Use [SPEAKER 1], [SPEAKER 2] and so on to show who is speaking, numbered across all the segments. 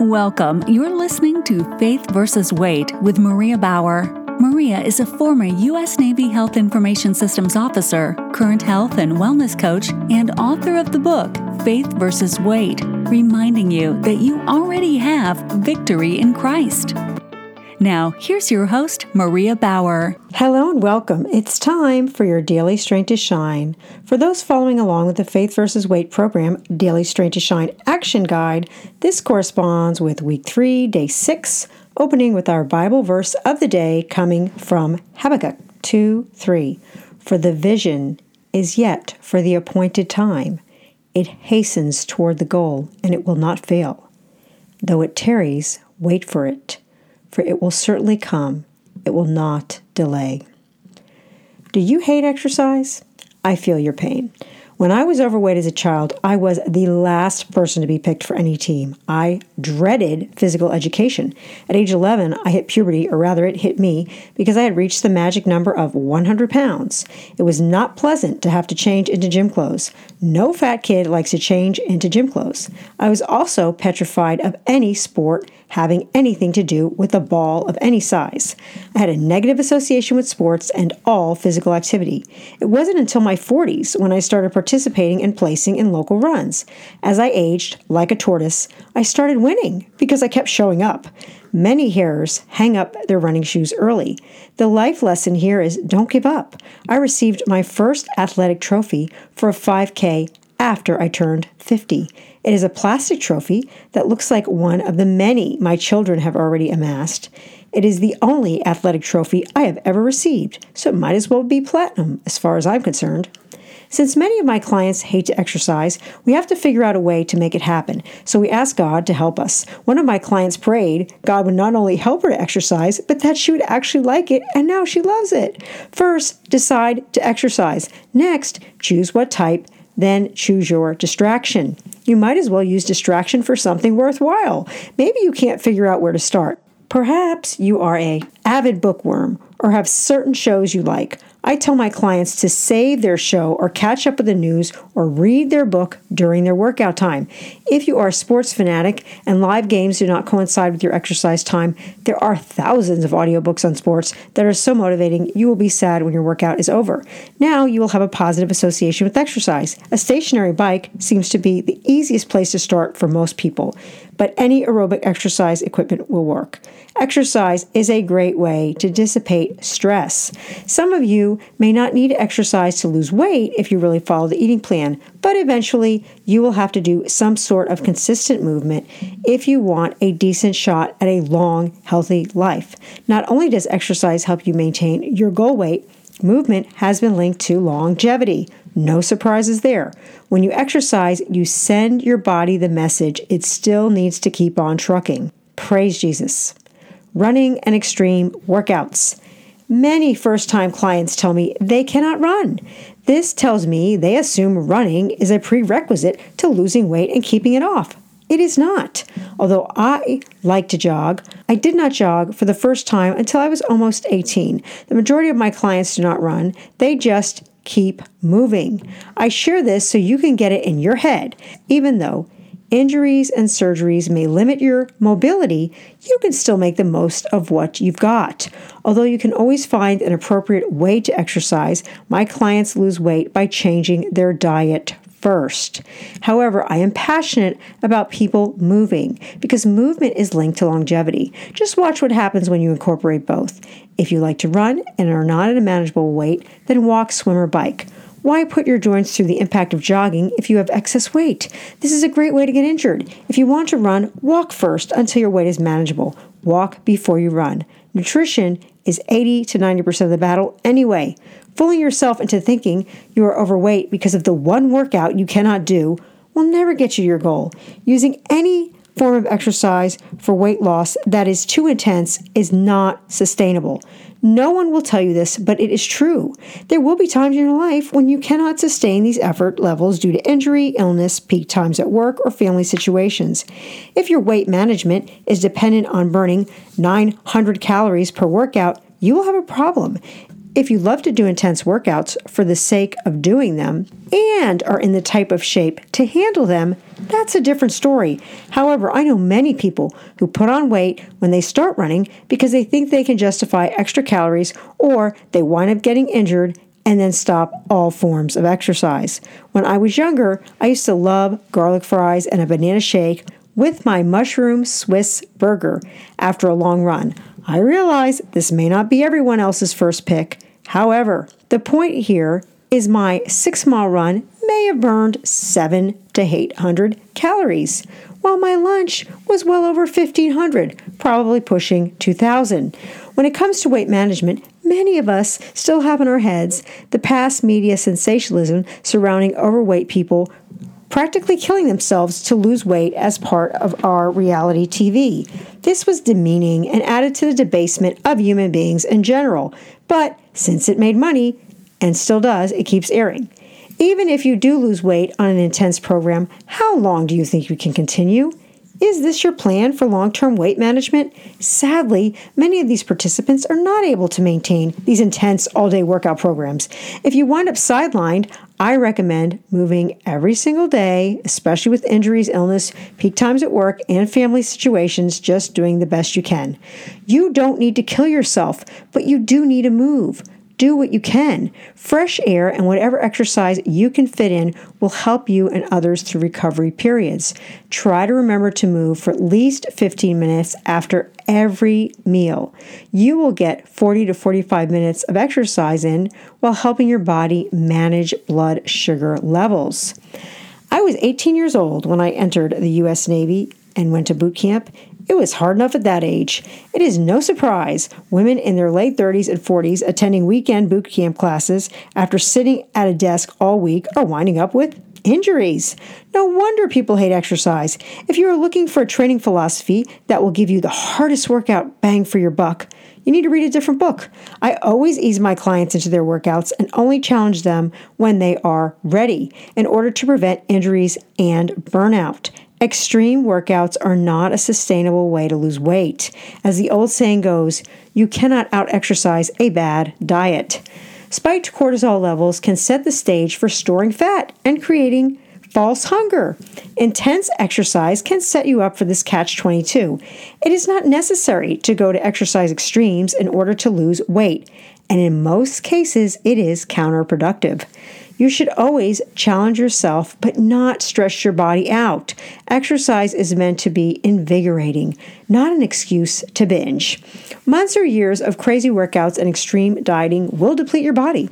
[SPEAKER 1] Welcome. You're listening to Faith versus Weight with Maria Bauer. Maria is a former U.S. Navy Health Information Systems officer, current health and wellness coach, and author of the book Faith versus Weight, reminding you that you already have victory in Christ. Now, here's your host, Maria Bauer.
[SPEAKER 2] Hello and welcome. It's time for your Daily Strength to Shine. For those following along with the Faith versus Weight program, Daily Strength to Shine Action Guide, this corresponds with week three, day six, opening with our Bible verse of the day coming from Habakkuk 2 3. For the vision is yet for the appointed time, it hastens toward the goal, and it will not fail. Though it tarries, wait for it for it will certainly come. It will not delay. Do you hate exercise? I feel your pain. When I was overweight as a child, I was the last person to be picked for any team. I dreaded physical education. At age 11, I hit puberty, or rather, it hit me, because I had reached the magic number of 100 pounds. It was not pleasant to have to change into gym clothes. No fat kid likes to change into gym clothes. I was also petrified of any sport having anything to do with a ball of any size. I had a negative association with sports and all physical activity. It wasn't until my 40s when I started participating and placing in local runs. As I aged, like a tortoise, I started winning because I kept showing up. Many hares hang up their running shoes early. The life lesson here is don't give up. I received my first athletic trophy for a 5K after I turned 50. It is a plastic trophy that looks like one of the many my children have already amassed. It is the only athletic trophy I have ever received, so it might as well be platinum as far as I'm concerned. Since many of my clients hate to exercise, we have to figure out a way to make it happen. So we ask God to help us. One of my clients prayed God would not only help her to exercise, but that she would actually like it, and now she loves it. First, decide to exercise. Next, choose what type then choose your distraction. You might as well use distraction for something worthwhile. Maybe you can't figure out where to start. Perhaps you are a avid bookworm or have certain shows you like. I tell my clients to save their show or catch up with the news or read their book during their workout time. If you are a sports fanatic and live games do not coincide with your exercise time, there are thousands of audiobooks on sports that are so motivating you will be sad when your workout is over. Now you will have a positive association with exercise. A stationary bike seems to be the easiest place to start for most people but any aerobic exercise equipment will work. Exercise is a great way to dissipate stress. Some of you may not need exercise to lose weight if you really follow the eating plan, but eventually you will have to do some sort of consistent movement if you want a decent shot at a long, healthy life. Not only does exercise help you maintain your goal weight, movement has been linked to longevity. No surprises there. When you exercise, you send your body the message it still needs to keep on trucking. Praise Jesus. Running and extreme workouts. Many first time clients tell me they cannot run. This tells me they assume running is a prerequisite to losing weight and keeping it off. It is not. Although I like to jog, I did not jog for the first time until I was almost 18. The majority of my clients do not run, they just keep moving. I share this so you can get it in your head. Even though injuries and surgeries may limit your mobility, you can still make the most of what you've got. Although you can always find an appropriate way to exercise, my clients lose weight by changing their diet first. However, I am passionate about people moving because movement is linked to longevity. Just watch what happens when you incorporate both. If you like to run and are not at a manageable weight, then walk, swim, or bike. Why put your joints through the impact of jogging if you have excess weight? This is a great way to get injured. If you want to run, walk first until your weight is manageable. Walk before you run. Nutrition is 80 to 90% of the battle anyway. Fooling yourself into thinking you are overweight because of the one workout you cannot do will never get you your goal. Using any form of exercise for weight loss that is too intense is not sustainable. No one will tell you this, but it is true. There will be times in your life when you cannot sustain these effort levels due to injury, illness, peak times at work, or family situations. If your weight management is dependent on burning 900 calories per workout, you will have a problem. If you love to do intense workouts for the sake of doing them and are in the type of shape to handle them, that's a different story. However, I know many people who put on weight when they start running because they think they can justify extra calories or they wind up getting injured and then stop all forms of exercise. When I was younger, I used to love garlic fries and a banana shake with my mushroom Swiss burger after a long run. I realize this may not be everyone else's first pick. However, the point here is my six mile run may have burned seven to 800 calories, while my lunch was well over 1500, probably pushing 2000. When it comes to weight management, many of us still have in our heads the past media sensationalism surrounding overweight people practically killing themselves to lose weight as part of our reality TV. This was demeaning and added to the debasement of human beings in general. But since it made money, and still does, it keeps airing. Even if you do lose weight on an intense program, how long do you think you can continue? Is this your plan for long term weight management? Sadly, many of these participants are not able to maintain these intense all day workout programs. If you wind up sidelined, I recommend moving every single day, especially with injuries, illness, peak times at work, and family situations, just doing the best you can. You don't need to kill yourself, but you do need to move do what you can. Fresh air and whatever exercise you can fit in will help you and others through recovery periods. Try to remember to move for at least 15 minutes after every meal. You will get 40 to 45 minutes of exercise in while helping your body manage blood sugar levels. I was 18 years old when I entered the U.S. Navy and went to boot camp. It was hard enough at that age. It is no surprise women in their late 30s and 40s attending weekend boot camp classes after sitting at a desk all week are winding up with injuries. No wonder people hate exercise. If you are looking for a training philosophy that will give you the hardest workout bang for your buck, you need to read a different book. I always ease my clients into their workouts and only challenge them when they are ready in order to prevent injuries and burnout. Extreme workouts are not a sustainable way to lose weight. As the old saying goes, you cannot out exercise a bad diet. Spiked cortisol levels can set the stage for storing fat and creating false hunger. Intense exercise can set you up for this catch 22. It is not necessary to go to exercise extremes in order to lose weight, and in most cases, it is counterproductive. You should always challenge yourself, but not stress your body out. Exercise is meant to be invigorating, not an excuse to binge. Months or years of crazy workouts and extreme dieting will deplete your body,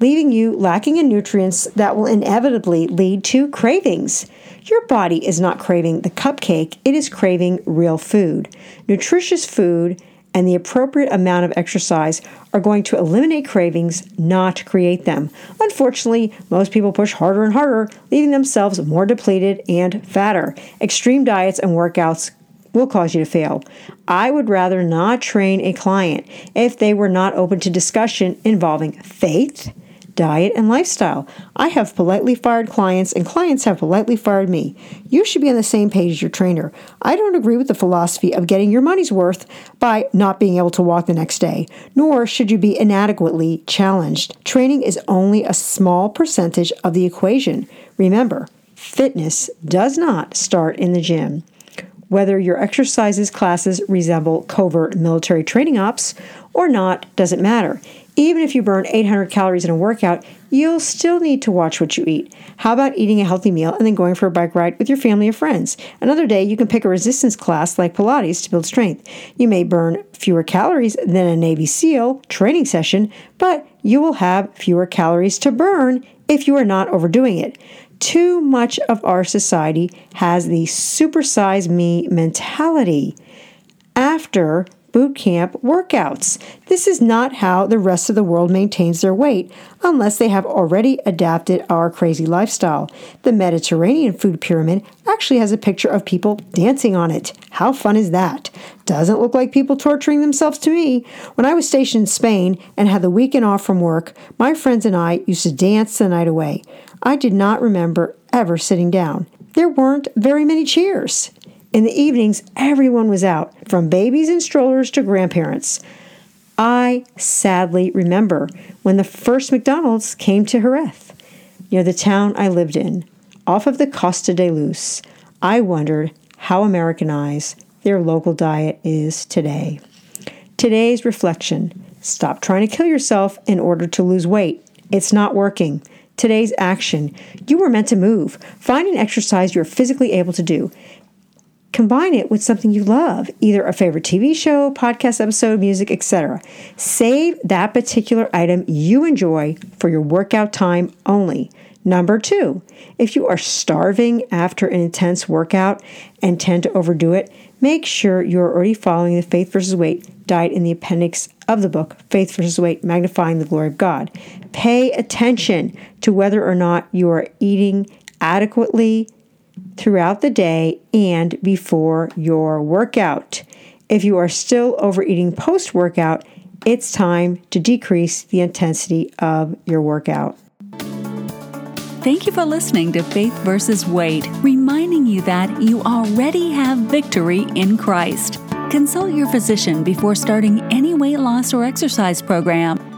[SPEAKER 2] leaving you lacking in nutrients that will inevitably lead to cravings. Your body is not craving the cupcake, it is craving real food. Nutritious food and the appropriate amount of exercise are going to eliminate cravings, not create them. Unfortunately, most people push harder and harder, leaving themselves more depleted and fatter. Extreme diets and workouts will cause you to fail. I would rather not train a client if they were not open to discussion involving faith diet, and lifestyle. I have politely fired clients, and clients have politely fired me. You should be on the same page as your trainer. I don't agree with the philosophy of getting your money's worth by not being able to walk the next day, nor should you be inadequately challenged. Training is only a small percentage of the equation. Remember, fitness does not start in the gym. Whether your exercises classes resemble covert military training ops or not doesn't matter. Even if you burn 800 calories in a workout, you'll still need to watch what you eat. How about eating a healthy meal and then going for a bike ride with your family or friends? Another day, you can pick a resistance class like Pilates to build strength. You may burn fewer calories than a Navy SEAL training session, but you will have fewer calories to burn if you are not overdoing it. Too much of our society has the supersize me mentality. After boot camp workouts. This is not how the rest of the world maintains their weight unless they have already adapted our crazy lifestyle. The Mediterranean food pyramid actually has a picture of people dancing on it. How fun is that? Doesn't look like people torturing themselves to me. When I was stationed in Spain and had the weekend off from work, my friends and I used to dance the night away. I did not remember ever sitting down. There weren't very many chairs. In the evenings, everyone was out, from babies and strollers to grandparents. I sadly remember when the first McDonald's came to Jerez, near the town I lived in, off of the Costa de Luz. I wondered how Americanized their local diet is today. Today's reflection stop trying to kill yourself in order to lose weight. It's not working. Today's action you were meant to move. Find an exercise you're physically able to do. Combine it with something you love, either a favorite TV show, podcast episode, music, etc. Save that particular item you enjoy for your workout time only. Number two, if you are starving after an intense workout and tend to overdo it, make sure you're already following the Faith versus Weight diet in the appendix of the book, Faith versus Weight Magnifying the Glory of God. Pay attention to whether or not you are eating adequately throughout the day and before your workout. If you are still overeating post workout, it's time to decrease the intensity of your workout.
[SPEAKER 1] Thank you for listening to Faith versus Weight, reminding you that you already have victory in Christ. Consult your physician before starting any weight loss or exercise program